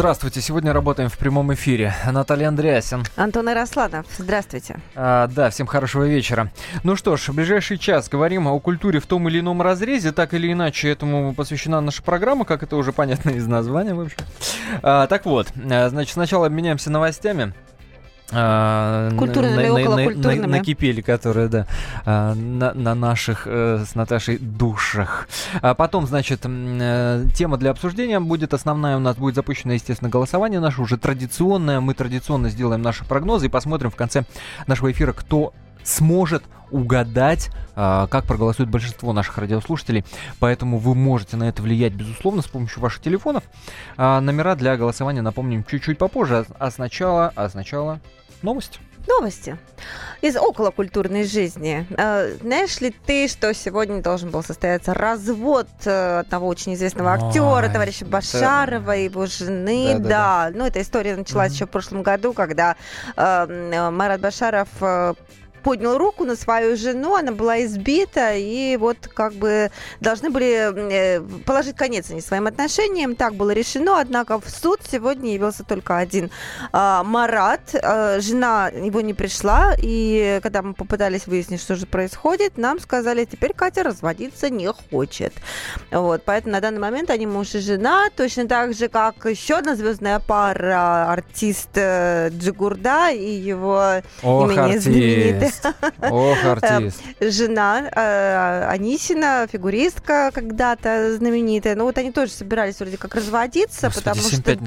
Здравствуйте. Сегодня работаем в прямом эфире. Наталья Андреасин. Антон Ярославов. Здравствуйте. А, да, всем хорошего вечера. Ну что ж, в ближайший час говорим о культуре в том или ином разрезе. Так или иначе, этому посвящена наша программа, как это уже понятно из названия, в общем. А, так вот, а, значит, сначала обменяемся новостями. А, культурными, на, околокультурными. На, на, накипели, которые, да, а, на, на наших э, с Наташей душах. А потом, значит, э, тема для обсуждения будет основная. У нас будет запущено, естественно, голосование наше уже традиционное. Мы традиционно сделаем наши прогнозы и посмотрим в конце нашего эфира, кто сможет угадать, как проголосует большинство наших радиослушателей. Поэтому вы можете на это влиять, безусловно, с помощью ваших телефонов. номера для голосования, напомним, чуть-чуть попозже. А сначала, а сначала Новости. Новости из околокультурной жизни. Э, знаешь ли ты, что сегодня должен был состояться развод э, одного очень известного актера, товарища Башарова, и его жены? Да, да, да. Ну, эта история началась угу. еще в прошлом году, когда э, Марат Башаров э, поднял руку на свою жену, она была избита, и вот как бы должны были э, положить конец они своим отношениям. Так было решено, однако в суд сегодня явился только один а, Марат. А, жена его не пришла, и когда мы попытались выяснить, что же происходит, нам сказали, теперь Катя разводиться не хочет. Вот, поэтому на данный момент они муж и жена, точно так же, как еще одна звездная пара, артист э, Джигурда и его Ох, имени знаменитый Ох, артист. Жена э, Анисина, фигуристка когда-то знаменитая. Ну вот они тоже собирались вроде как разводиться, потому что...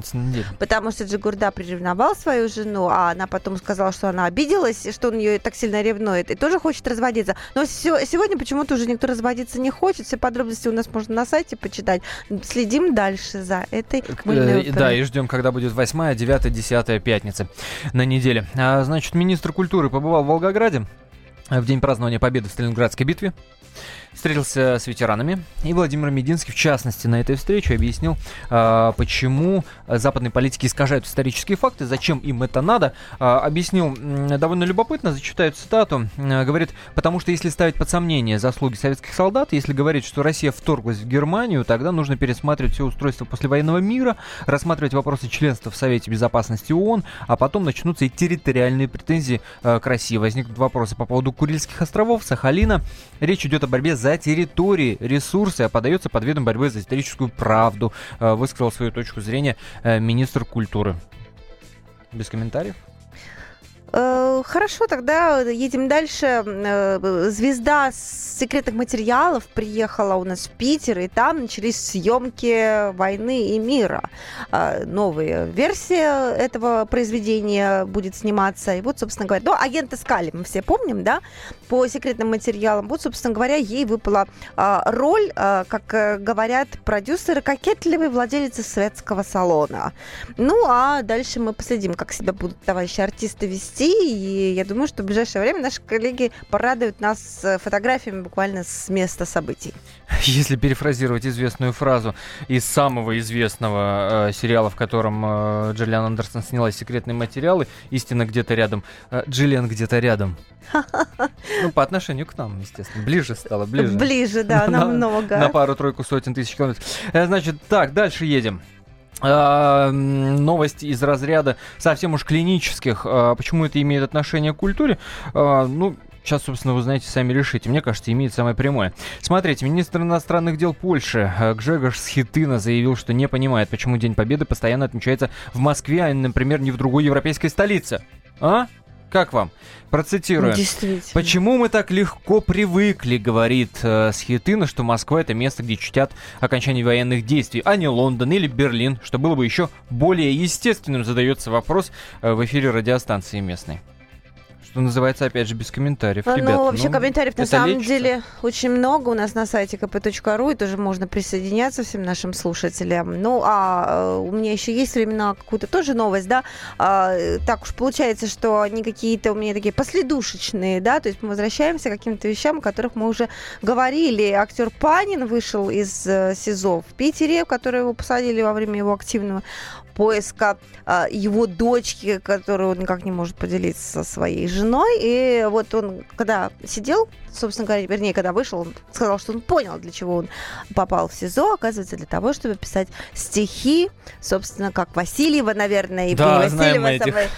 Потому что Джигурда приревновал свою жену, а она потом сказала, что она обиделась, что он ее так сильно ревнует, и тоже хочет разводиться. Но сегодня почему-то уже никто разводиться не хочет. Все подробности у нас можно на сайте почитать. Следим дальше за этой мыльной э, Да, и ждем, когда будет 8, 9, 10 пятница на неделе. А, значит, министр культуры побывал в Волгограде в день празднования победы в Сталинградской битве встретился с ветеранами, и Владимир Мединский, в частности, на этой встрече объяснил, а, почему западные политики искажают исторические факты, зачем им это надо. А, объяснил довольно любопытно, зачитаю цитату, говорит, потому что если ставить под сомнение заслуги советских солдат, если говорить, что Россия вторглась в Германию, тогда нужно пересматривать все устройство послевоенного мира, рассматривать вопросы членства в Совете Безопасности ООН, а потом начнутся и территориальные претензии к России. Возникнут вопросы по поводу Курильских островов, Сахалина. Речь идет о борьбе за территории, ресурсы, а подается под видом борьбы за историческую правду, э, высказал свою точку зрения э, министр культуры. Без комментариев? Э, хорошо, тогда едем дальше. Э, звезда секретных материалов приехала у нас в Питер, и там начались съемки «Войны и мира». Э, новая версия этого произведения будет сниматься. И вот, собственно говоря, ну, агента Скали мы все помним, да, по секретным материалам. Вот, собственно говоря, ей выпала роль, как говорят продюсеры, кокетливой владелицы светского салона. Ну, а дальше мы последим, как себя будут товарищи артисты вести и я думаю, что в ближайшее время наши коллеги порадуют нас фотографиями буквально с места событий. Если перефразировать известную фразу из самого известного э, сериала, в котором э, Джиллиан Андерсон снялась «Секретные материалы», «Истина где-то рядом», э, Джиллиан где-то рядом. Ну, по отношению к нам, естественно. Ближе стало, ближе. Ближе, да, намного. На пару-тройку сотен тысяч километров. Э, значит, так, дальше едем. Uh, новость из разряда совсем уж клинических. Uh, почему это имеет отношение к культуре? Uh, ну, Сейчас, собственно, вы знаете, сами решите. Мне кажется, имеет самое прямое. Смотрите, министр иностранных дел Польши Гжегош Схитына заявил, что не понимает, почему День Победы постоянно отмечается в Москве, а, например, не в другой европейской столице. А? Как вам? Процитирую. Действительно. Почему мы так легко привыкли, говорит э, Схитына, что Москва это место, где чтят окончание военных действий, а не Лондон или Берлин, что было бы еще более естественным, задается вопрос э, в эфире радиостанции местной. Что называется, опять же, без комментариев. Ребята, ну, вообще ну, комментариев на самом лечится. деле очень много у нас на сайте kp.ru, и тоже можно присоединяться всем нашим слушателям. Ну, а э, у меня еще есть времена какую-то тоже новость, да, А, э, так уж получается, что они какие-то у меня такие последушечные, да, то есть мы возвращаемся к каким-то вещам, о которых мы уже говорили. Актер Панин вышел из э, СИЗО в Питере, который его посадили во время его активного поиска а, его дочки, которую он никак не может поделиться со своей женой. И вот он, когда сидел, собственно говоря, вернее, когда вышел, он сказал, что он понял, для чего он попал в СИЗО, оказывается, для того, чтобы писать стихи, собственно, как Васильева, наверное, и Да, Васильева я думаю,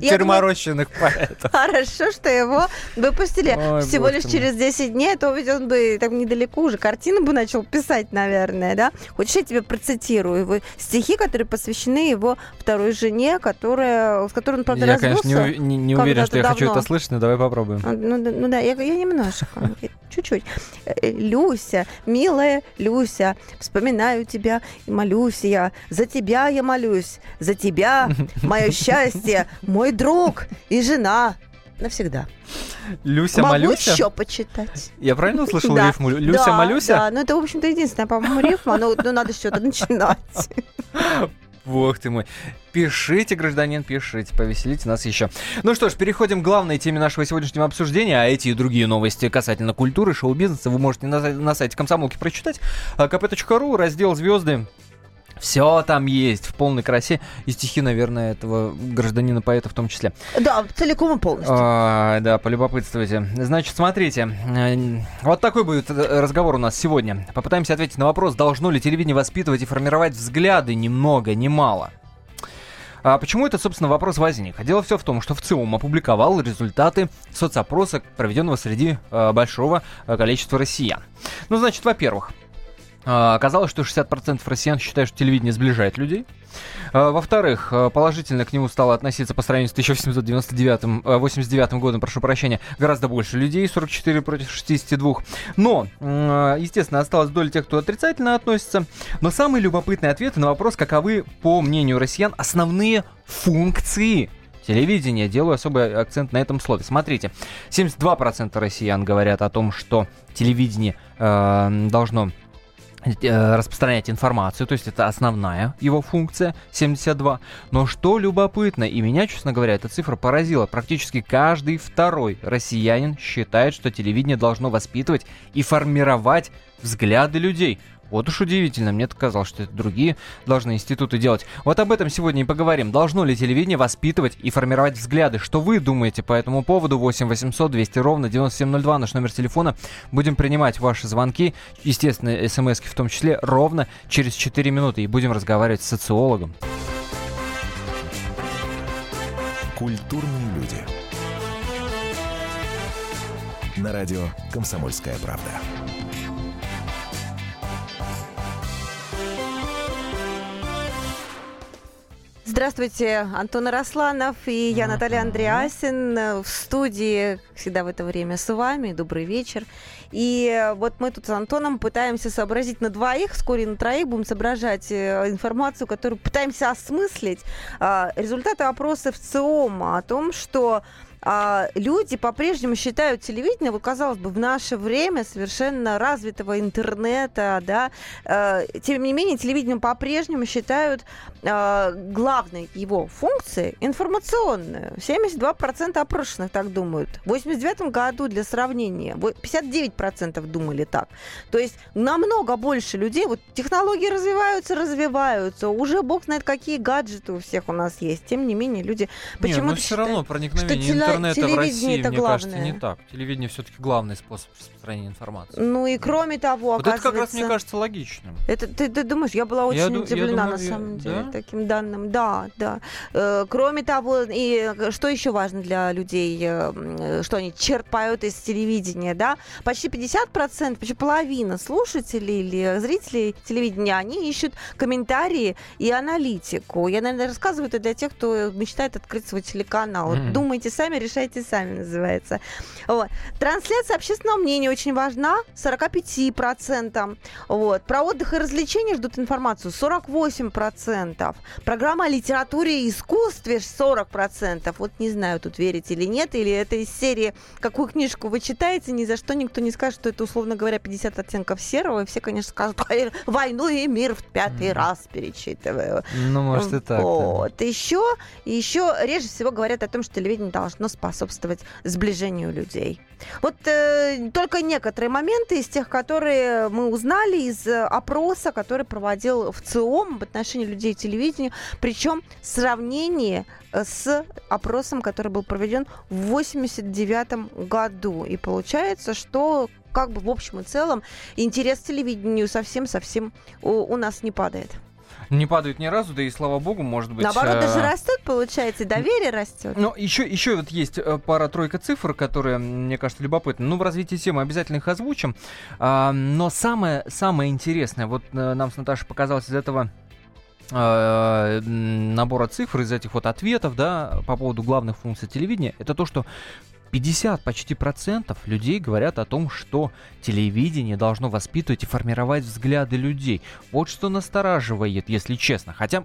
Терморощенных поэтов. Хорошо, что его выпустили всего лишь через 10 дней, а то ведь он бы там недалеко уже картину бы начал писать, наверное, да? Хочешь, я тебе процитирую его стихи, которые посвящены его второй жене, которая, с которой он, правда, Я, конечно, не, развелся. ув- не- не уверен, что я хочу давно. это слышать, но давай попробуем. А, Ну, да- ну да, я, я немножко, чуть-чуть. Э, Люся, милая Люся, вспоминаю тебя и молюсь я. За тебя я молюсь, за тебя, мое счастье, мой друг и жена. Навсегда. Люся Могу Малюся? еще почитать. Я правильно услышал Да. рифму? Люся да, Малюся? Да, ну это, в общем-то, единственная, по-моему, рифма, но ну, надо что-то начинать. Бог ты мой. Пишите, гражданин, пишите, повеселите нас еще. Ну что ж, переходим к главной теме нашего сегодняшнего обсуждения, а эти и другие новости касательно культуры, шоу-бизнеса вы можете на, на сайте комсомолки прочитать. А, kp.ru, раздел «Звезды». Все там есть в полной красе. И стихи, наверное, этого гражданина-поэта в том числе. Да, целиком и полностью. А, да, полюбопытствуйте. Значит, смотрите, вот такой будет э, разговор у нас сегодня. Попытаемся ответить на вопрос, должно ли телевидение воспитывать и формировать взгляды ни много, ни мало. А почему этот, собственно, вопрос возник? Дело все в том, что ВЦИОМ опубликовал результаты соцопроса, проведенного среди э, большого э, количества россиян. Ну, значит, во-первых, оказалось, что 60% россиян считают, что телевидение сближает людей. Э, Во-вторых, э, положительно к нему стало относиться по сравнению с 1899, э, 89 годом, прошу прощения, гораздо больше людей, 44 против 62. Но, естественно, осталась доля тех, кто отрицательно относится. Но самые любопытные ответы на вопрос, каковы, по мнению россиян, основные функции телевидения. Делаю особый акцент на этом слове. Смотрите, 72% россиян говорят о том, что телевидение э, должно распространять информацию, то есть это основная его функция, 72. Но что любопытно, и меня, честно говоря, эта цифра поразила, практически каждый второй россиянин считает, что телевидение должно воспитывать и формировать взгляды людей. Вот уж удивительно, мне казалось, что это другие должны институты делать. Вот об этом сегодня и поговорим. Должно ли телевидение воспитывать и формировать взгляды? Что вы думаете по этому поводу? 8 800 200 ровно 9702, наш номер телефона. Будем принимать ваши звонки, естественно, смс в том числе, ровно через 4 минуты. И будем разговаривать с социологом. Культурные люди. На радио «Комсомольская правда». Здравствуйте, Антон Арасланов и я, Наталья Андреасин. э, В студии всегда в это время с вами. Добрый вечер. И э, вот мы тут с Антоном пытаемся сообразить на двоих, вскоре на троих будем соображать э, информацию, которую пытаемся осмыслить. А, Результаты опроса в ЦИОМа о том, что а, люди по-прежнему считают телевидение, вот казалось бы, в наше время совершенно развитого интернета, да, э, тем не менее телевидение по-прежнему считают э, главной его функцией информационную. 72% опрошенных так думают. В 89 году, для сравнения, во- 59% думали так. То есть намного больше людей, вот технологии развиваются, развиваются, уже бог знает, какие гаджеты у всех у нас есть. Тем не менее, люди почему-то не, но все считают- равно проникновение интернета в России, мне кажется, главное. не так. Телевидение все-таки главный способ распространения информации. Ну и кроме того, Вот это как раз, оказывается... мне кажется, логичным. Это ты, ты думаешь, я была очень Я ду- я удивлена думаю, на я- самом деле да? таким данным. Да, да. Э, кроме того, и э, что еще важно для людей, э, что они черпают из телевидения, да? Почти 50%, почти половина слушателей или зрителей телевидения, они ищут комментарии и аналитику. Я, наверное, рассказываю это для тех, кто мечтает открыть свой телеканал. Мгм. Думайте сами, решайте сами, называется. Вот. Трансляция общественного мнения очень важна, 45%. Вот. Про отдых и развлечения ждут информацию 48%. Программа о литературе и искусстве 40%. Вот не знаю, тут верить или нет, или это из серии «Какую книжку вы читаете?» Ни за что никто не скажет, что это, условно говоря, 50 оттенков серого, и все, конечно, скажут «Войну и мир в пятый mm. раз перечитываю». Ну, может, и так. Вот. Еще, еще реже всего говорят о том, что телевидение должно способствовать сближению людей. Вот э, только некоторые моменты из тех, которые мы узнали из опроса, который проводил в ЦИОМ об отношении людей к телевидению, причем сравнение э, с опросом, который был проведен в 1989 году. И получается, что как бы в общем и целом интерес к телевидению совсем-совсем у нас не падает не падают ни разу, да и слава богу, может быть. Наоборот, э... даже растет, получается, доверие растет. Но еще, еще вот есть э, пара-тройка цифр, которые, мне кажется, любопытны. Ну, в развитии темы обязательно их озвучим. А, но самое, самое интересное, вот э, нам с Наташей показалось из этого набора цифр, из этих вот ответов, да, по поводу главных функций телевидения, это то, что 50 почти процентов людей говорят о том, что телевидение должно воспитывать и формировать взгляды людей. Вот что настораживает, если честно. Хотя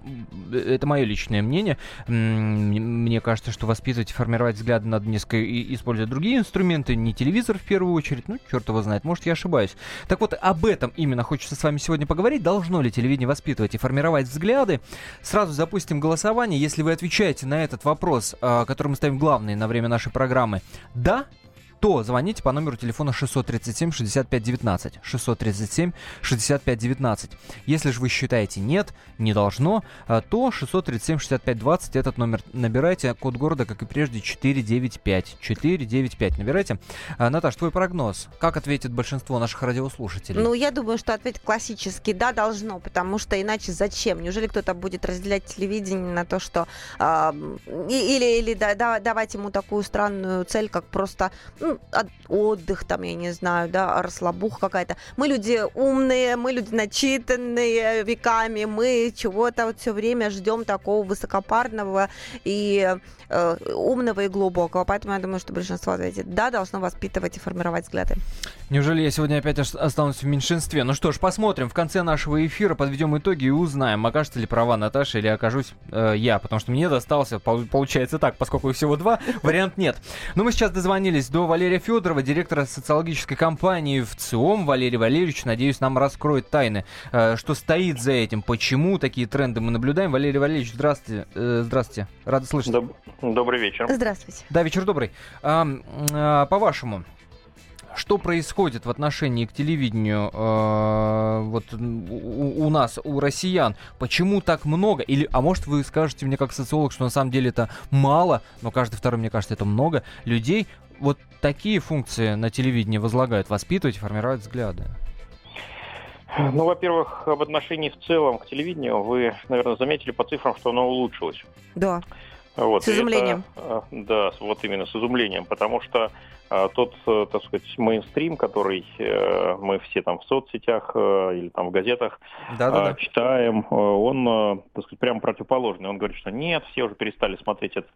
это мое личное мнение. Мне кажется, что воспитывать и формировать взгляды надо несколько использовать другие инструменты, не телевизор в первую очередь. Ну, черт его знает, может, я ошибаюсь. Так вот, об этом именно хочется с вами сегодня поговорить. Должно ли телевидение воспитывать и формировать взгляды? Сразу запустим голосование. Если вы отвечаете на этот вопрос, а, который мы ставим главный на время нашей программы, да, то звоните по номеру телефона 637 65 19. 637 65 19. Если же вы считаете нет, не должно, э, то 637 65 20 этот номер набирайте. Код города, как и прежде, 495. 495 набирайте. Э, Наташ, твой прогноз. Как ответит большинство наших радиослушателей? Ну, я думаю, что ответ классический. Да, должно, потому что иначе зачем? Неужели кто-то будет разделять телевидение на то, что... Э, или или да, давать ему такую странную цель, как просто... Ну, отдых, там, я не знаю, да, расслабуха какая-то. Мы люди умные, мы люди начитанные веками, мы чего-то вот все время ждем такого высокопарного и э, умного и глубокого. Поэтому я думаю, что большинство ответит да, должно воспитывать и формировать взгляды. Неужели я сегодня опять останусь в меньшинстве? Ну что ж, посмотрим. В конце нашего эфира подведем итоги и узнаем, окажется ли права Наташа или окажусь э, я. Потому что мне достался, получается так, поскольку всего два, вариант нет. Но мы сейчас дозвонились до Валерия Федорова, директора социологической компании в ЦИОМ. Валерий Валерьевич, надеюсь, нам раскроет тайны, э, что стоит за этим, почему такие тренды мы наблюдаем. Валерий Валерьевич, здравствуйте. Э, здравствуйте. Рада слышать. Доб- добрый вечер. Здравствуйте. Да, вечер добрый. А, а, по-вашему, что происходит в отношении к телевидению э, вот у, у нас, у россиян? Почему так много? Или, а может вы скажете мне как социолог, что на самом деле это мало, но каждый второй, мне кажется, это много людей. Вот такие функции на телевидении возлагают, воспитывать, формировать взгляды. Ну, во-первых, об отношении в целом к телевидению вы, наверное, заметили по цифрам, что оно улучшилось. Да. Вот, с изумлением. Это, да, вот именно с изумлением, потому что тот, э, так сказать, мейнстрим, который э, мы все там в соцсетях э, или там в газетах да, да, да. читаем, он, так сказать, прямо противоположный. Он говорит, что нет, все уже перестали смотреть этот,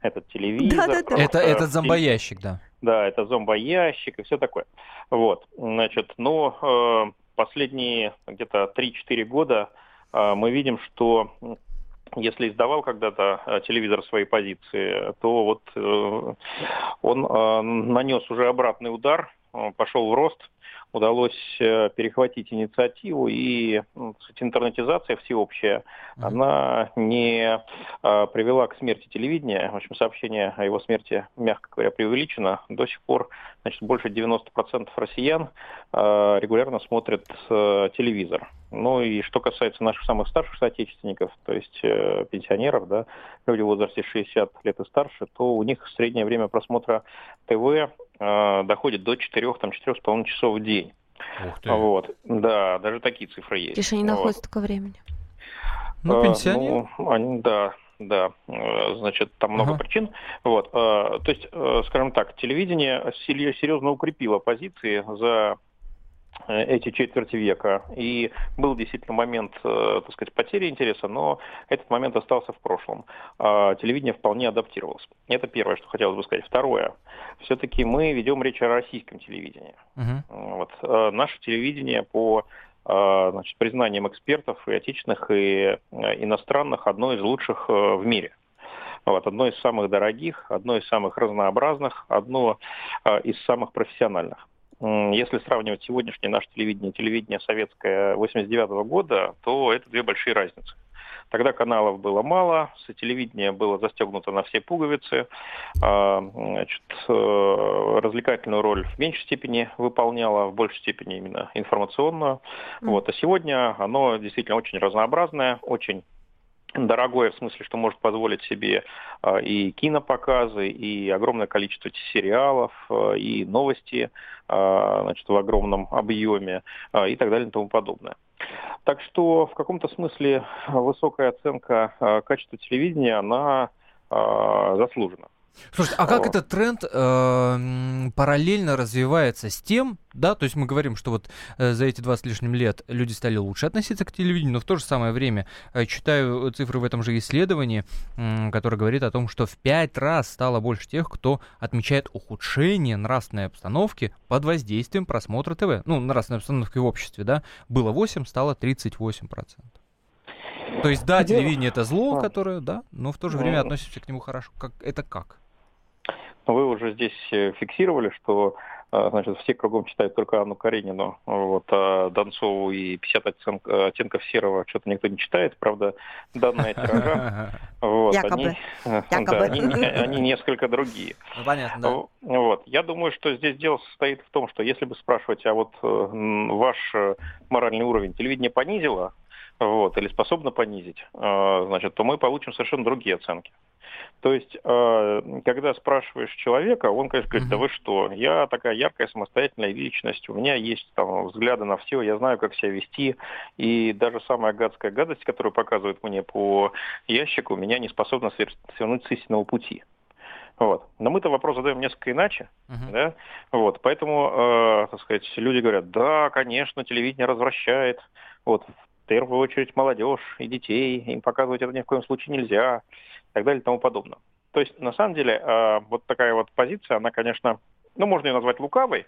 этот телевизор. Да, да, да. Это, это зомбоящик, да. Да, это зомбоящик и все такое. Вот, значит, но последние где-то 3-4 года мы видим, что если издавал когда-то э, телевизор свои позиции, то вот э, он э, нанес уже обратный удар, пошел в рост, удалось перехватить инициативу, и ну, интернетизация всеобщая, mm-hmm. она не привела к смерти телевидения. В общем, сообщение о его смерти, мягко говоря, преувеличено. До сих пор значит, больше 90% россиян регулярно смотрят телевизор. Ну и что касается наших самых старших соотечественников, то есть э, пенсионеров, да, люди в возрасте 60 лет и старше, то у них среднее время просмотра ТВ э, доходит до 4-4,5 часов в день. Ух ты. Вот, да, даже такие цифры есть. Лишь они вот. находят столько времени. Ну, пенсионеры? А, ну, они, да, да, э, значит, там много ага. причин. Вот, э, то есть, э, скажем так, телевидение серьезно укрепило позиции за Э, эти четверти века. И был действительно момент, э, так сказать, потери интереса, но этот момент остался в прошлом. А телевидение вполне адаптировалось. Это первое, что хотелось бы сказать. Второе. Все-таки мы ведем речь о российском телевидении. Uh-huh. Вот. Э, наше телевидение по значит, признаниям экспертов и отечественных, и иностранных, одно из лучших в мире. Вот, одно из самых дорогих, одно из самых разнообразных, одно из самых профессиональных. Если сравнивать сегодняшнее наше телевидение телевидение советское 89 года, то это две большие разницы. Тогда каналов было мало, телевидение было застегнуто на все пуговицы, а, значит, э, развлекательную роль в меньшей степени выполняло, в большей степени именно информационную. Вот. А сегодня оно действительно очень разнообразное, очень дорогое в смысле, что может позволить себе а, и кинопоказы, и огромное количество сериалов, а, и новости а, значит, в огромном объеме и так далее и тому подобное. Так что в каком-то смысле высокая оценка качества телевидения, она заслужена. Слушайте, а как этот тренд э, параллельно развивается с тем, да, то есть мы говорим, что вот э, за эти 20 с лишним лет люди стали лучше относиться к телевидению, но в то же самое время э, читаю цифры в этом же исследовании, э, которое говорит о том, что в 5 раз стало больше тех, кто отмечает ухудшение нравственной обстановки под воздействием просмотра ТВ. Ну, нравственной обстановки в обществе, да, было 8, стало 38%. То есть, да, телевидение это зло, которое, да, но в то же время относимся к нему хорошо. Как, это как? Вы уже здесь э, фиксировали, что э, значит, все кругом читают только Анну Каренину, вот, а Донцову и 50 оттенков серого что-то никто не читает, правда, данная тиража, вот, Якобы. Они, Якобы. Да, они, они несколько другие. Ну, понятно, да. Вот. Я думаю, что здесь дело состоит в том, что если бы спрашивать, а вот э, ваш моральный уровень телевидение понизило, вот, или способно понизить, значит, то мы получим совершенно другие оценки. То есть, э, когда спрашиваешь человека, он, конечно, говорит, да вы что, я такая яркая самостоятельная личность, у меня есть там взгляды на все, я знаю, как себя вести, и даже самая гадская гадость, которую показывают мне по ящику, меня не способна свернуть с истинного пути. Вот. Но мы-то вопрос задаем несколько иначе, uh-huh. да, вот, поэтому, э, так сказать, люди говорят, да, конечно, телевидение развращает, вот, в первую очередь молодежь и детей, им показывать это ни в коем случае нельзя, так далее и тому подобное. То есть, на самом деле, э, вот такая вот позиция, она, конечно, ну, можно ее назвать лукавой,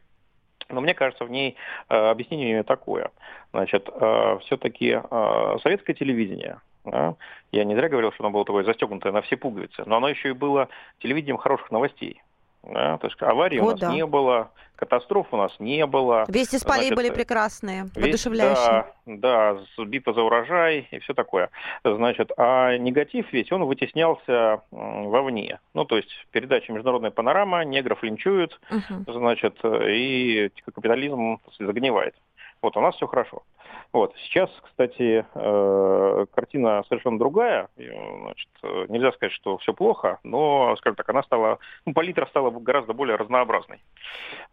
но мне кажется, в ней э, объяснение такое. Значит, э, все-таки э, советское телевидение, да, я не зря говорил, что оно было такое застегнутое на все пуговицы, но оно еще и было телевидением хороших новостей. Да? То есть аварии вот у нас да. не было, катастроф у нас не было. Вести с полей были прекрасные, воодушевляющие. Да, да, битва за урожай и все такое. Значит, а негатив ведь, он вытеснялся вовне. Ну, то есть передача «Международная панорама», негров линчуют, угу. значит, и капитализм загнивает. Вот у нас все хорошо. Вот. Сейчас, кстати, э, картина совершенно другая. Значит, нельзя сказать, что все плохо, но, скажем так, она стала, ну, палитра стала гораздо более разнообразной.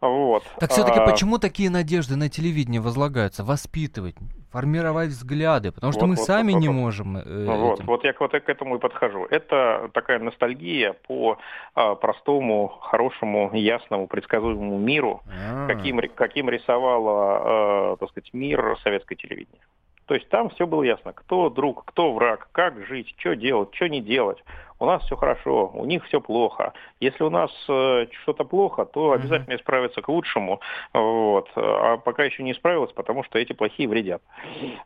Вот. Так все-таки а... почему такие надежды на телевидение возлагаются? Воспитывать, формировать взгляды, потому что вот, мы вот, сами вот, не вот, можем. Э, вот, вот я вот к этому и подхожу. Это такая ностальгия по а, простому, хорошему, ясному, предсказуемому миру, а. каким, каким рисовала, а, так сказать, мир советское телевидение. То есть там все было ясно, кто друг, кто враг, как жить, что делать, что не делать. У нас все хорошо, у них все плохо. Если у нас э, что-то плохо, то обязательно исправиться к лучшему. Вот. А пока еще не исправилось, потому что эти плохие вредят.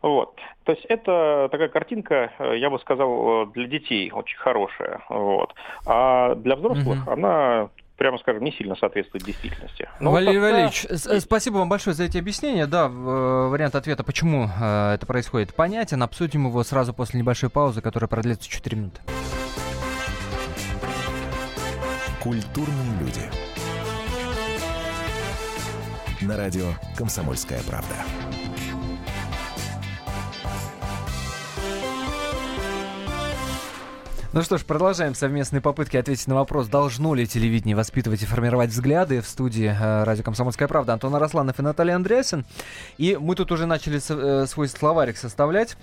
Вот. То есть это такая картинка, э, я бы сказал, для детей очень хорошая. Вот. А для взрослых угу. она прямо скажем, не сильно соответствует действительности. Но Валерий вот Валерьевич, э, спасибо вам большое за эти объяснения. Да, э, вариант ответа, почему э, это происходит, понятен. Обсудим его сразу после небольшой паузы, которая продлится 4 минуты. Культурные люди. На радио «Комсомольская правда». Ну что ж, продолжаем совместные попытки ответить на вопрос, должно ли телевидение воспитывать и формировать взгляды. В студии э, радио «Комсомольская правда» Антон Арасланов и Наталья Андреасин. И мы тут уже начали со, э, свой словарик составлять.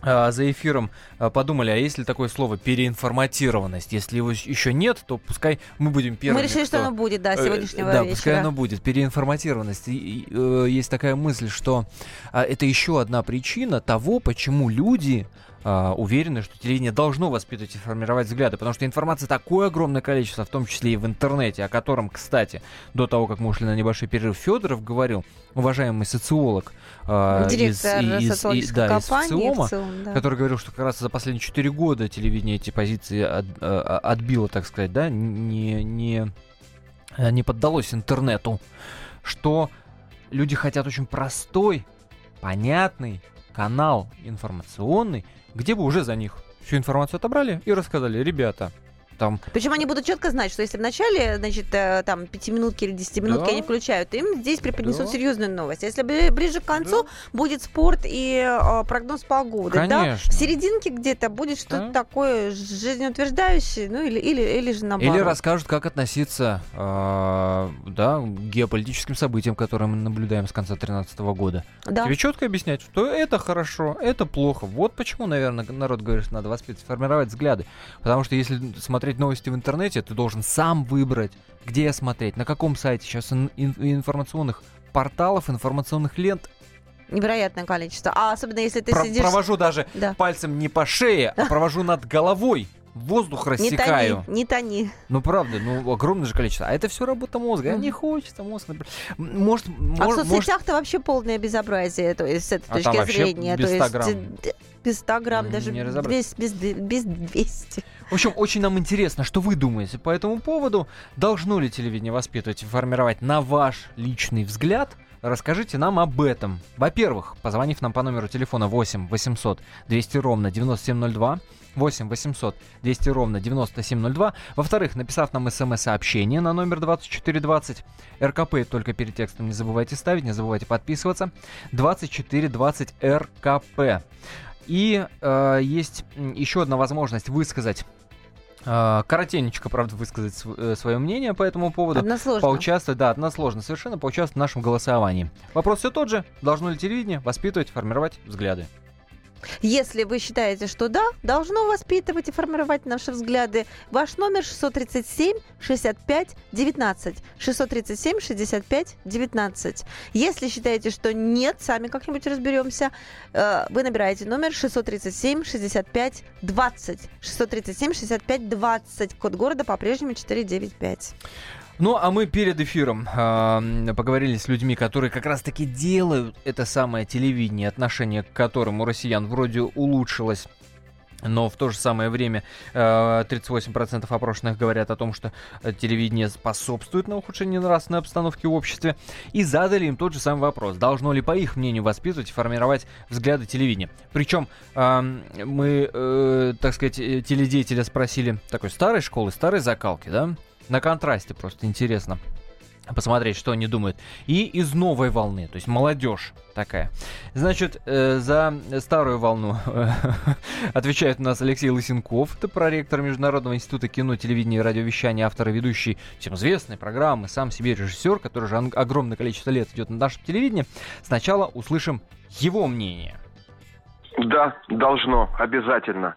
а, за эфиром а, подумали, а если такое слово переинформатированность, если его еще нет, то пускай мы будем первыми. Мы решили, кто... что оно будет, да, Э, сегодняшнего Да, вечера. пускай оно будет. Переинформатированность. И, и, э, есть такая мысль, что а, это еще одна причина того, почему люди а, уверены, что телевидение должно воспитывать и формировать взгляды, потому что информации такое огромное количество, в том числе и в интернете, о котором, кстати, до того, как мы ушли на небольшой перерыв, Федоров говорил, уважаемый социолог а, из- Директор из- и- социологической да, из ВЦИОМа, ВЦИОМ, да. который говорил, что как раз за последние 4 года телевидение эти позиции от- э, отбило, так сказать, да, не, не, э, не поддалось интернету, что люди хотят очень простой, понятный канал информационный, где бы уже за них всю информацию отобрали и рассказали, ребята, там Причем они будут четко знать, что если в начале, значит, э, там, пятиминутки или десятиминутки Да. они включают, им здесь преподнесут Да. серьезную новость. А если бли- ближе к концу, будет спорт и э, прогноз погоды. Да? Конечно. В серединке где-то будет что-то Да. такое жизнеутверждающее, ну или, или, или же наоборот. Или расскажут, как относиться э, да, к геополитическим событиям, которые мы наблюдаем с конца 2013 года. Да. Тебе четко объяснять, что это хорошо, это плохо. Вот почему, наверное, народ говорит, что надо воспитывать, формировать взгляды. Потому что если смотреть новости в интернете, ты должен сам выбрать, где смотреть, на каком сайте. Сейчас ин- ин- информационных порталов, информационных лент. Невероятное количество. А особенно если ты Про- сидишь... Провожу даже Да. пальцем не по шее, а провожу над головой. Воздух Не рассекаю. тони, не тони. Ну правда, ну огромное же количество. А это все работа мозга. Мгм. не хочется мозг. Может, А в может, может, соцсетях-то вообще полное безобразие, то есть с этой А точки зрения. без то 100 есть, грамм. э, без 100 грамм, даже не без, без, без 200. В общем, очень нам интересно, что вы думаете по этому поводу. Должно ли телевидение воспитывать и формировать на ваш личный взгляд? Расскажите нам об этом. Во-первых, позвонив нам по номеру телефона 8 800 200 ровно 9702, 8 800 200 ровно 9702. Во-вторых, написав нам смс-сообщение на номер 2420, РКП только перед текстом не забывайте ставить, не забывайте подписываться. 2420 РКП. И э, есть еще одна возможность высказать коротенечко, правда, высказать свое мнение по этому поводу. Односложно. Поучаствовать, да, односложно совершенно, поучаствовать в нашем голосовании. Вопрос все тот же. Должно ли телевидение воспитывать, формировать взгляды? Если вы считаете, что да, должно воспитывать и формировать наши взгляды, ваш номер 637 65 19. 637 65 19. Если считаете, что нет, сами как-нибудь разберемся, э, вы набираете номер 637 65 20. 637 65 20. Код города по-прежнему 495. Ну, а мы перед эфиром э, поговорили с людьми, которые как раз-таки делают это самое телевидение, отношение к которому у россиян вроде улучшилось. Но в то же самое время э, 38% опрошенных говорят о том, что э, телевидение способствует на ухудшение нравственной обстановки в обществе. И задали им тот же самый вопрос. Должно ли, по их мнению, воспитывать и формировать взгляды телевидения? Причем э, мы, э, так сказать, э, теледеятеля спросили такой старой школы, старой закалки, да? На контрасте просто интересно посмотреть, что они думают. И из новой волны, то есть молодежь такая. Значит, э, за старую волну отвечает у нас Алексей Лысенков, это проректор Международного института кино, телевидения и радиовещания, автор и ведущий всем известной программы, сам себе режиссер, который уже огромное количество лет идет на нашем телевидении. Сначала услышим его мнение. Да, должно, обязательно.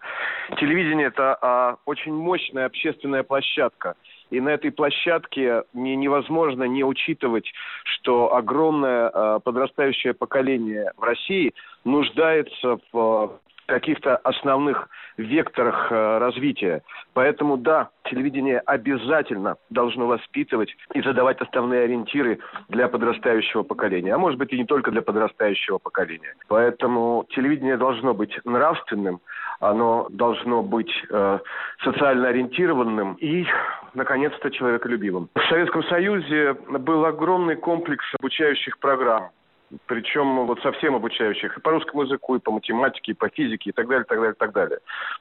Телевидение это а, очень мощная общественная площадка. И на этой площадке не, невозможно не учитывать, что огромное а, подрастающее поколение в России нуждается в а, каких-то основных векторах а, развития. Поэтому да, телевидение обязательно должно воспитывать и задавать основные ориентиры для подрастающего поколения. А может быть и не только для подрастающего поколения. Поэтому телевидение должно быть нравственным, оно должно быть э, социально ориентированным и, наконец-то, человеколюбивым. В Советском Союзе был огромный комплекс обучающих программ. Причем вот совсем обучающих и по русскому языку, и по математике, и по физике, и так далее, так далее, так далее.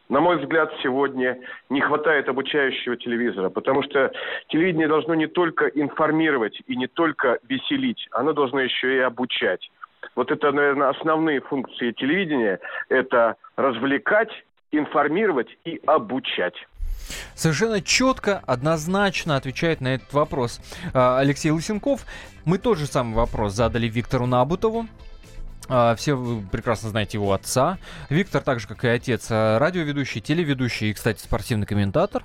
На мой взгляд, сегодня не хватает обучающего телевизора, потому что телевидение должно не только информировать и не только веселить, оно должно еще и обучать. Вот это, наверное, основные функции телевидения – это развлекать, информировать и обучать. Совершенно четко, однозначно отвечает на этот вопрос а, Алексей Лысенков. Мы тот же самый вопрос задали Виктору Набутову. А, все вы прекрасно знаете его отца. Виктор, так же как и отец, а, радиоведущий, телеведущий и, кстати, спортивный комментатор.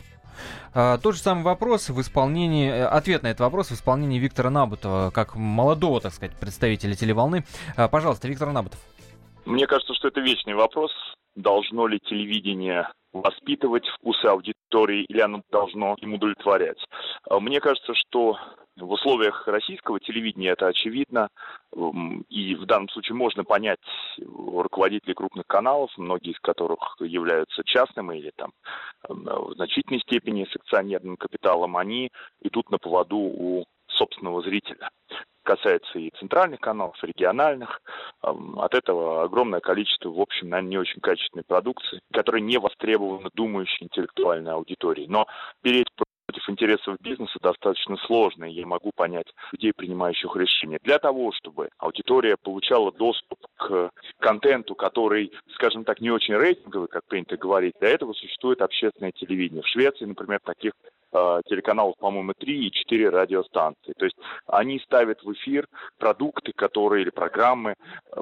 Тот же самый вопрос в исполнении, э, ответ на этот вопрос в исполнении Виктора Набутова, как молодого, так сказать, представителя телеволны. Пожалуйста, Виктор Набутов. Мне кажется, что это вечный вопрос. Должно ли телевидение воспитывать вкусы аудитории или оно должно им удовлетворять? Мне кажется, что в условиях российского телевидения это очевидно, и в данном случае можно понять руководителей крупных каналов, многие из которых являются частными или там в значительной степени с акционерным капиталом, они идут на поводу у собственного зрителя. Касается и центральных каналов, и региональных. От этого огромное количество, в общем, наверное, не очень качественной продукции, которая не востребована думающей интеллектуальной аудиторией. Но переть против интересов бизнеса достаточно сложно, и я могу понять людей, принимающих решения. Для того, чтобы аудитория получала доступ к контенту, который, скажем так, не очень рейтинговый, как принято говорить, для этого существует общественное телевидение. В Швеции, например, таких телеканалов, по-моему, три и четыре радиостанции. То есть они ставят в эфир продукты, которые или программы, э,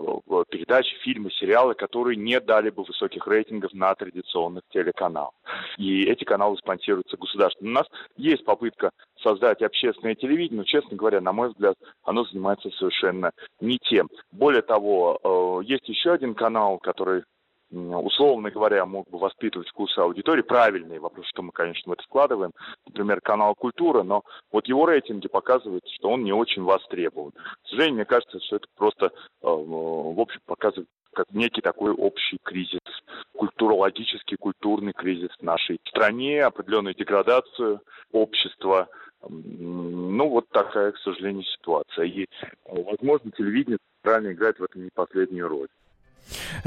передачи, фильмы, сериалы, которые не дали бы высоких рейтингов на традиционных телеканалах. И эти каналы спонсируются государством. У нас есть попытка создать общественное телевидение, но, честно говоря, на мой взгляд, оно занимается совершенно не тем. Более того, э, есть еще один канал, который условно говоря, мог бы воспитывать вкусы аудитории, правильные вопросы, что мы, конечно, в это вкладываем, например, канал «Культура», но вот его рейтинги показывают, что он не очень востребован. К сожалению, мне кажется, что это просто, э, в общем, показывает как некий такой общий кризис, культурологический, культурный кризис в нашей стране, определенную деградацию общества. Ну, вот такая, к сожалению, ситуация. И, возможно, телевидение правильно играет в этом не последнюю роль.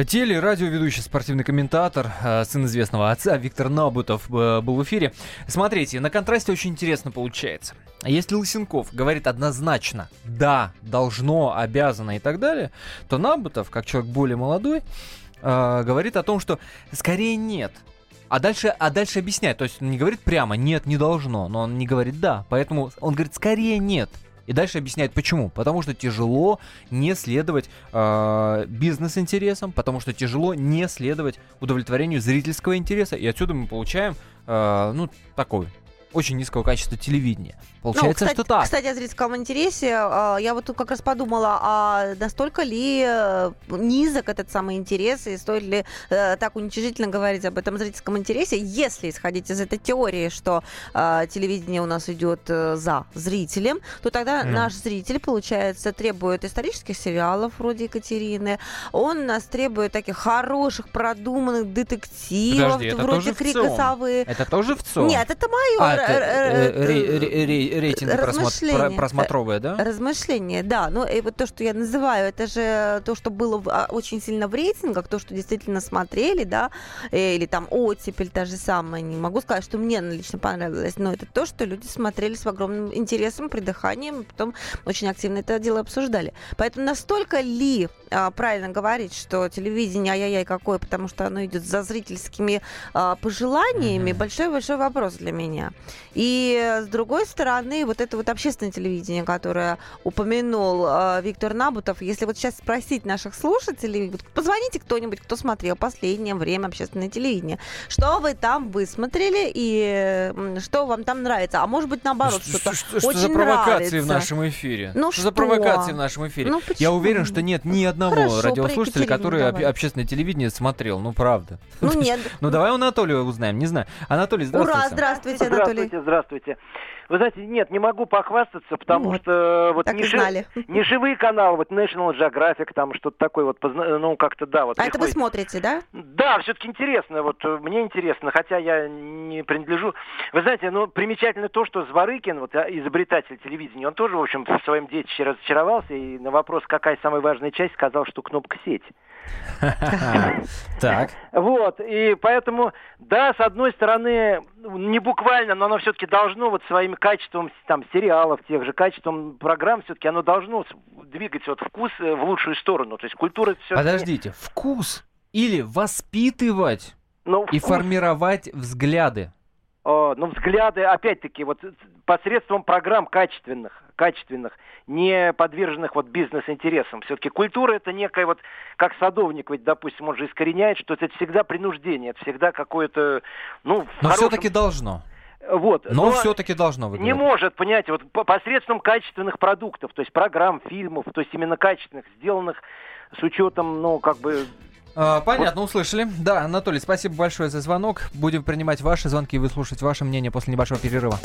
Теле, радиоведущий, спортивный комментатор, э, сын известного отца Виктор Набутов э, был в эфире. Смотрите, на контрасте очень интересно получается. Если Лысенков говорит однозначно «да», «должно», «обязано» и так далее, то Набутов, как человек более молодой, э, говорит о том, что скорее нет. А дальше, а дальше объясняет. То есть он не говорит прямо «нет, не должно», но он не говорит «да». Поэтому он говорит «скорее нет». И дальше объясняет почему. Потому что тяжело не следовать э, бизнес-интересам, потому что тяжело не следовать удовлетворению зрительского интереса. И отсюда мы получаем, э, ну, такой очень низкого качества телевидения. Получается, ну, кстати, что так. Кстати, о зрительском интересе. А, я вот тут как раз подумала, а настолько ли э, низок этот самый интерес, и стоит ли э, так уничижительно говорить об этом зрительском интересе, если исходить из этой теории, что э, телевидение у нас идет за зрителем, то тогда mm. наш зритель, получается, требует исторических сериалов вроде Екатерины, он нас требует таких хороших, продуманных детективов, Подожди, вроде Крика совы. Это тоже в ЦО? Нет, это мое. А, рейтинг просмотр, просмотровые, да? Размышления, да. Ну, и вот то, что я называю, это же то, что было а, очень сильно в рейтингах, то, что действительно смотрели, да, э, или там оттепель та же самая. Не могу сказать, что мне лично понравилось, но это то, что люди смотрели с огромным интересом, придыханием, потом очень активно это дело обсуждали. Поэтому настолько ли а, правильно говорить, что телевидение ай-яй-яй какое, потому что оно идет за зрительскими а, пожеланиями, большой-большой вопрос для меня. И с другой стороны, вот это вот общественное телевидение, которое упомянул э, Виктор Набутов, если вот сейчас спросить наших слушателей, вот позвоните кто-нибудь, кто смотрел последнее время общественное телевидение, что вы там высмотрели и что вам там нравится, а может быть наоборот, что-то что, что, очень за провокации нравится. в нашем эфире? Ну что, что? за провокации в нашем эфире? Ну, Я уверен, что нет ни одного Хорошо, радиослушателя, который об, общественное телевидение смотрел. Ну правда. Ну нет. Ну давай у Анатолия узнаем, не знаю. Анатолий, здравствуйте. Ура, здравствуйте, Анатолий. Здравствуйте, здравствуйте. Вы знаете, нет, не могу похвастаться, потому Вот. что вот Так не, и знали. не живые каналы, вот National Geographic, там что-то такое вот, позна- ну как-то да, вот. А это вы приходит- смотрите, да? Да, все-таки интересно, вот э, мне интересно, хотя я не принадлежу. Вы знаете, ну примечательно то, что Зворыкин, вот изобретатель телевидения, он тоже, в общем, в своем детище разочаровался и на вопрос, какая самая важная часть, сказал, что кнопка сеть. Так. Вот, и поэтому, да, с одной стороны, не буквально, но оно все-таки должно вот своим качеством там сериалов, тех же качеством программ, все-таки оно должно двигать вот вкус э, в лучшую сторону. То есть культура все Подождите, вкус или воспитывать ну, и вкус- формировать взгляды? э, ну, взгляды, опять-таки, вот посредством программ качественных, качественных, не подверженных вот бизнес-интересам. Все-таки культура это некая вот, как садовник, ведь, допустим, он же искореняет, что это всегда принуждение, это всегда какое-то, ну, Но хорошем... все-таки должно. Вот. Но, но все-таки должно, вы Не может, понимаете, вот посредством качественных продуктов, то есть программ, фильмов, то есть именно качественных, сделанных с учетом, ну, как бы а, понятно, услышали. Да, Анатолий, спасибо большое за звонок. Будем принимать ваши звонки и выслушать ваше мнение после небольшого перерыва.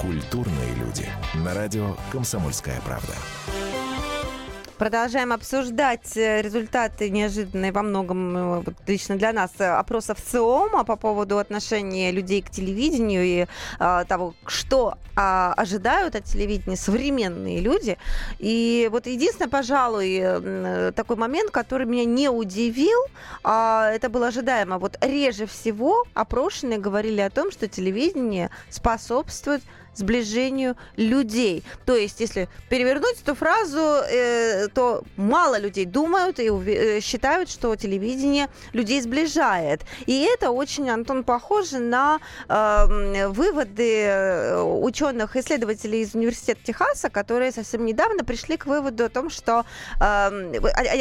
Культурные люди. На радио «Комсомольская правда». Продолжаем обсуждать э, результаты неожиданные во многом э, лично для нас э, опросов ЦИОМа по поводу отношения людей к телевидению и а, того, что а, ожидают от телевидения современные люди. И вот единственное, пожалуй, такой момент, который меня не удивил, а, это было ожидаемо. Вот реже всего опрошенные говорили о том, что телевидение способствует сближению людей. То есть, если перевернуть эту фразу, э, то мало людей думают и э, считают, что телевидение людей сближает. И это очень, Антон, похоже на э, выводы э, ученых исследователей из университета Техаса, которые совсем недавно пришли к выводу о том, что э,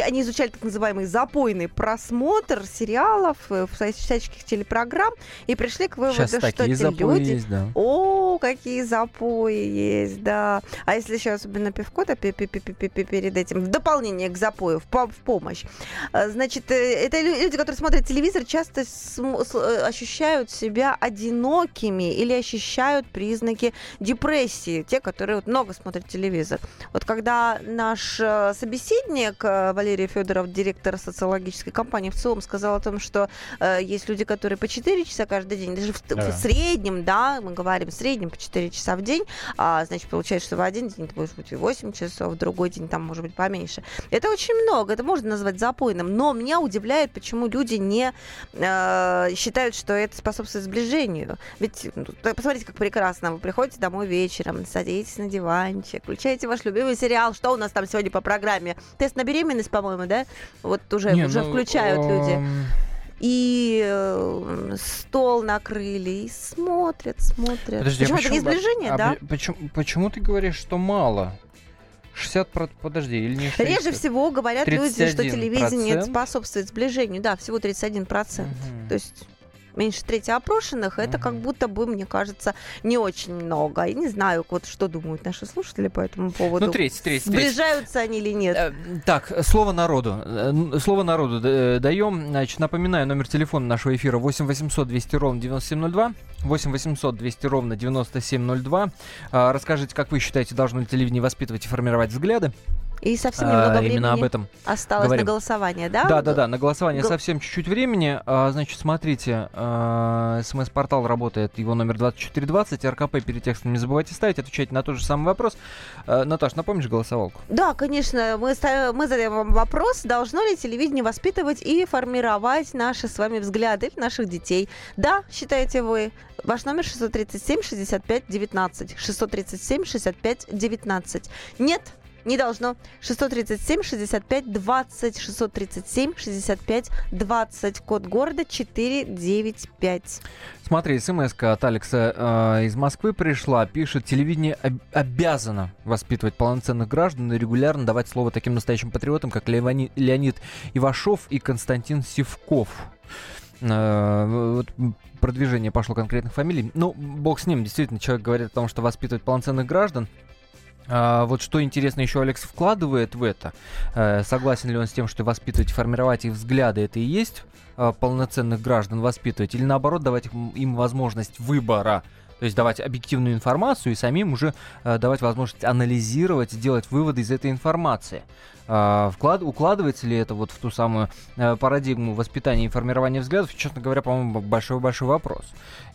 они изучали так называемый запойный просмотр сериалов, э, всяческих телепрограмм, и пришли к выводу, Сейчас что эти люди... Есть, да. О, какие запои есть, да. А если еще особенно пивко, то перед этим, в дополнение к запою, в, в помощь. А, значит, э, это люди, которые смотрят телевизор, часто э, ощущают себя одинокими или ощущают признаки депрессии. Те, которые вот много смотрят телевизор. Вот когда наш э, собеседник Валерий Федоров, директор социологической компании в целом, сказал о том, что э, есть люди, которые по 4 часа каждый день, даже в, да. в среднем, да, мы говорим, в среднем по 4 часа в день, а, значит, получается, что в один день это может быть и 8 часов, в другой день там может быть поменьше. Это очень много, это можно назвать запойным, но меня удивляет, почему люди не э, считают, что это способствует сближению. Ведь ну, посмотрите, как прекрасно, вы приходите домой вечером, садитесь на диванчик, включаете ваш любимый сериал, что у нас там сегодня по программе? Тест на беременность, по-моему, да? Вот уже, не, уже ну, включают люди и э, стол накрыли, и смотрят, смотрят. Подожди, почему, а почему это не сближение, а, да? Почему, почему ты говоришь, что мало? 60, подожди, или не 60? Реже всего говорят люди, что телевидение способствует сближению. Да, всего 31%. Угу. То есть меньше трети опрошенных, это как будто бы, мне кажется, не очень много. Я не знаю, вот что думают наши слушатели по этому поводу. Ну, треть, треть, Сближаются треть. они или нет? Э, так, слово народу. Э, слово народу даем. Значит, напоминаю, номер телефона нашего эфира 8 800 200 ровно 9702. 8 800 200 ровно 9702. А, расскажите, как вы считаете, должно ли телевидение воспитывать и формировать взгляды? И совсем немного а, времени именно об этом осталось говорим. на голосование, да? Да, да, да, на голосование Гол... совсем чуть-чуть времени. А, значит, смотрите, а, смс-портал работает, его номер 2420, РКП перед текстом не забывайте ставить, отвечайте на тот же самый вопрос. А, Наташ, напомнишь голосовалку? Да, конечно, мы, ставим, мы задаем вам вопрос, должно ли телевидение воспитывать и формировать наши с вами взгляды наших детей. Да, считаете вы. Ваш номер 637 65 19. 637 65 19. Нет, не должно. 637 65 20 637 65 20 код города 495. Смотри, смс от Алекса э, из Москвы пришла. Пишет, телевидение об- обязано воспитывать полноценных граждан и регулярно давать слово таким настоящим патриотам, как Леони- Леонид Ивашов и Константин Сивков. Э, вот продвижение пошло конкретных фамилий. Ну, бог с ним, действительно, человек говорит о том, что воспитывать полноценных граждан. А, вот что интересно еще Алекс вкладывает в это, э, согласен ли он с тем, что воспитывать формировать их взгляды, это и есть э, полноценных граждан воспитывать, или наоборот давать им возможность выбора, то есть давать объективную информацию и самим уже э, давать возможность анализировать, делать выводы из этой информации. Э, вклад, укладывается ли это вот в ту самую э, парадигму воспитания и формирования взглядов, честно говоря, по-моему, большой-большой вопрос.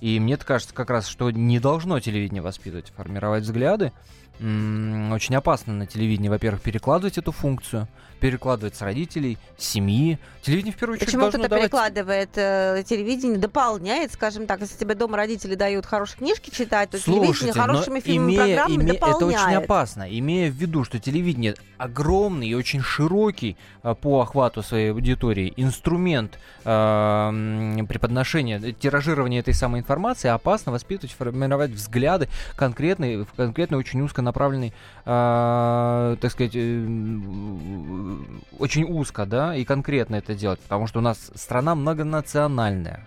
И мне кажется как раз, что не должно телевидение воспитывать, формировать взгляды, очень опасно на телевидении, во-первых, перекладывать эту функцию, перекладывать с родителей, с семьи. Телевидение в первую очередь Почему кто-то давать... перекладывает э, телевидение, дополняет, скажем так, если тебе дома родители дают хорошие книжки читать, то Слушайте, телевидение хорошими фильмами, имея, программами име... дополняет. Это очень опасно, имея в виду, что телевидение огромный и очень широкий э, по охвату своей аудитории инструмент э, преподношения, тиражирования этой самой информации опасно воспитывать, формировать взгляды конкретные, в конкретно очень узконаправленный, э, так сказать, э, очень узко, да, и конкретно это делать, потому что у нас страна многонациональная.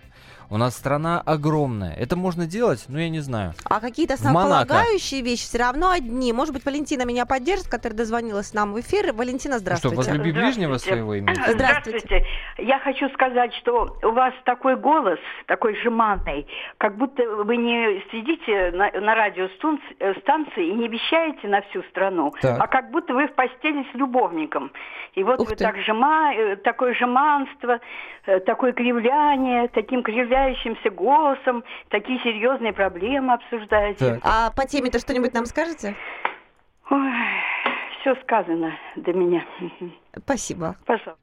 У нас страна огромная. Это можно делать, ну я не знаю. А какие-то основополагающие вещи все равно одни. Может быть, Валентина меня поддержит, которая дозвонилась нам в эфир. Валентина, Что, здравствуйте. возлюби ближнего Здравствуйте. своего имени? Здравствуйте. Я хочу сказать, что у вас такой голос, такой жеманный, как будто вы не сидите на, на радиостанции и не вещаете на всю страну, Так. а как будто вы в постели с любовником. И вот Ух вы ты. так жема, э, такое жеманство, э, такое кривляние, таким кривляющимся голосом, такие серьезные проблемы обсуждаете. Так. А по теме-то что-нибудь нам скажете? Ой, все сказано до меня. Спасибо. Пожалуйста.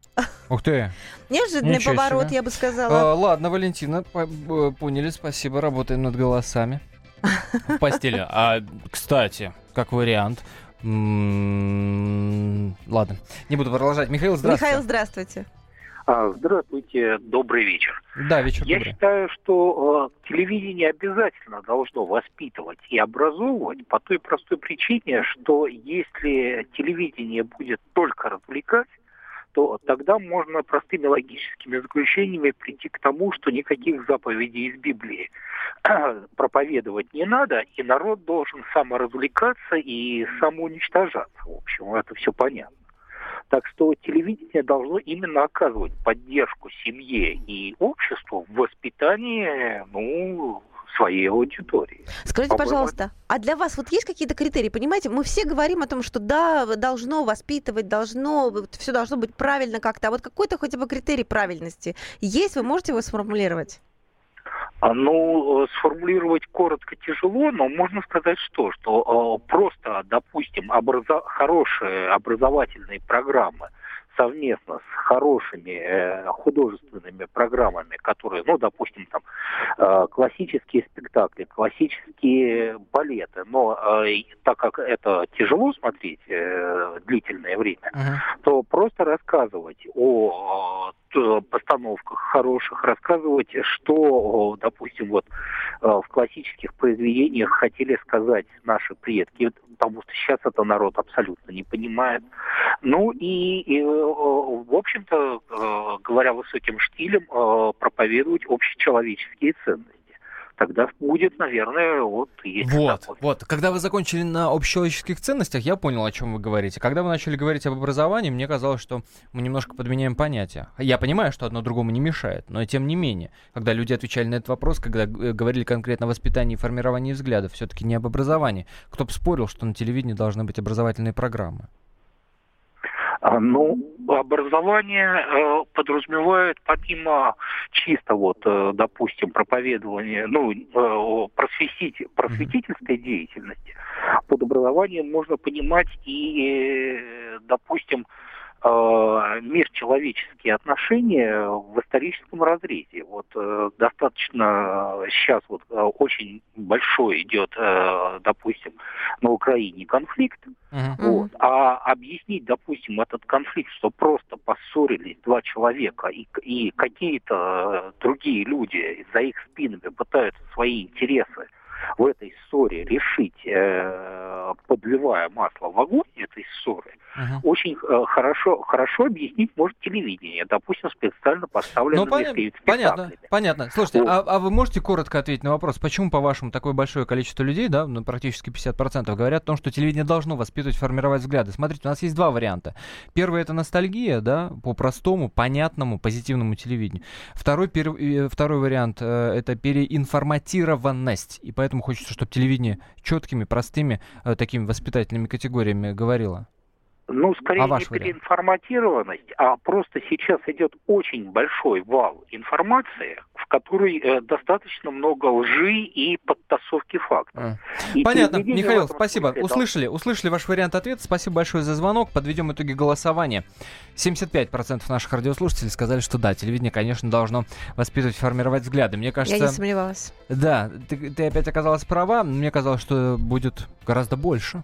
Ух ты. Неожиданный Ничего поворот, себе. я бы А, сказала. ладно, Валентина, поняли, спасибо, работаем над голосами. В постели. А, кстати, как вариант. м, Ладно, не буду продолжать. Михаил, здравствуйте. Михаил, здравствуйте. А, Здравствуйте, добрый вечер. Да, вечер Я добрый. считаю, что э, телевидение обязательно должно воспитывать и образовывать по той простой причине, что если телевидение будет только развлекать, то тогда можно простыми логическими заключениями прийти к тому, что никаких заповедей из Библии проповедовать не надо, и народ должен саморазвлекаться и самоуничтожаться. В общем, это все понятно. Так что телевидение должно именно оказывать поддержку семье и обществу в воспитании ну, своей аудитории. Скажите, По-моему, пожалуйста, а для вас вот есть какие-то критерии? Понимаете, мы все говорим о том, что да, должно воспитывать, должно, все должно быть правильно как-то. А вот какой-то хотя бы критерий правильности есть? Вы можете его сформулировать? А, Ну, э, сформулировать коротко тяжело, но можно сказать что? Что э, просто, допустим, образа- хорошие образовательные программы совместно с хорошими э, художественными программами, которые, ну, допустим, там э, классические спектакли, классические балеты, но э, так как это тяжело смотреть э, длительное время, Мгм. то просто рассказывать о, постановках хороших, рассказывать, что, допустим, вот в классических произведениях хотели сказать наши предки, потому что сейчас это народ абсолютно не понимает. Ну и, и, в общем-то, э, говоря высоким штилем, э, проповедовать общечеловеческие ценности. Тогда будет, наверное, вот есть Вот, такой. вот. Когда вы закончили на общечеловеческих ценностях, я понял, о чем вы говорите. Когда вы начали говорить об образовании, мне казалось, что мы немножко подменяем понятия. Я понимаю, что одно другому не мешает, но тем не менее, когда люди отвечали на этот вопрос, когда э, говорили конкретно о воспитании и формировании взглядов, все-таки не об образовании. Кто бы спорил, что на телевидении должны быть образовательные программы? А, Ну, образование э, подразумевает помимо чисто вот, э, допустим, проповедования, ну, э, просветите- просветительской деятельности, под образованием можно понимать и, допустим, межчеловеческие отношения в историческом разрезе. Вот э, достаточно сейчас вот э, очень большой идет, э, допустим, на Украине конфликт. Мгм. вот. А объяснить, допустим, этот конфликт, что просто поссорились два человека и, и какие-то э, другие люди за их спинами пытаются свои интересы в этой ссоре решить, э, подливая масло в огонь этой ссоры, Мгм. очень э, хорошо, хорошо объяснить может телевидение, допустим, специально Ну, поставленными поня- спе- понятно, спектаклями. понятно. Слушайте, Вот. а, а вы можете коротко ответить на вопрос, почему, по-вашему, такое большое количество людей, да, ну, практически 50%, говорят о том, что телевидение должно воспитывать, формировать взгляды? Смотрите, у нас есть два варианта. Первый — это ностальгия, да, по простому, понятному, позитивному телевидению. Второй, пер- э, второй вариант э, — это переинформатированность, и поэтому хочется, чтобы телевидение четкими, простыми, э, такими воспитательными категориями говорило. Ну, скорее А не переинформатированность, а просто сейчас идет очень большой вал информации, в которой э, достаточно много лжи и подтасовки фактов. А. И Понятно, Михаил, спасибо. смысле Услышали, услышали ваш вариант ответа. Спасибо большое за звонок. Подведем итоги голосования. 75% наших радиослушателей сказали, что да, телевидение, конечно, должно воспитывать, формировать взгляды. Мне Я кажется, не сомневалась. да, ты, ты опять оказалась права. Мне казалось, что будет гораздо больше.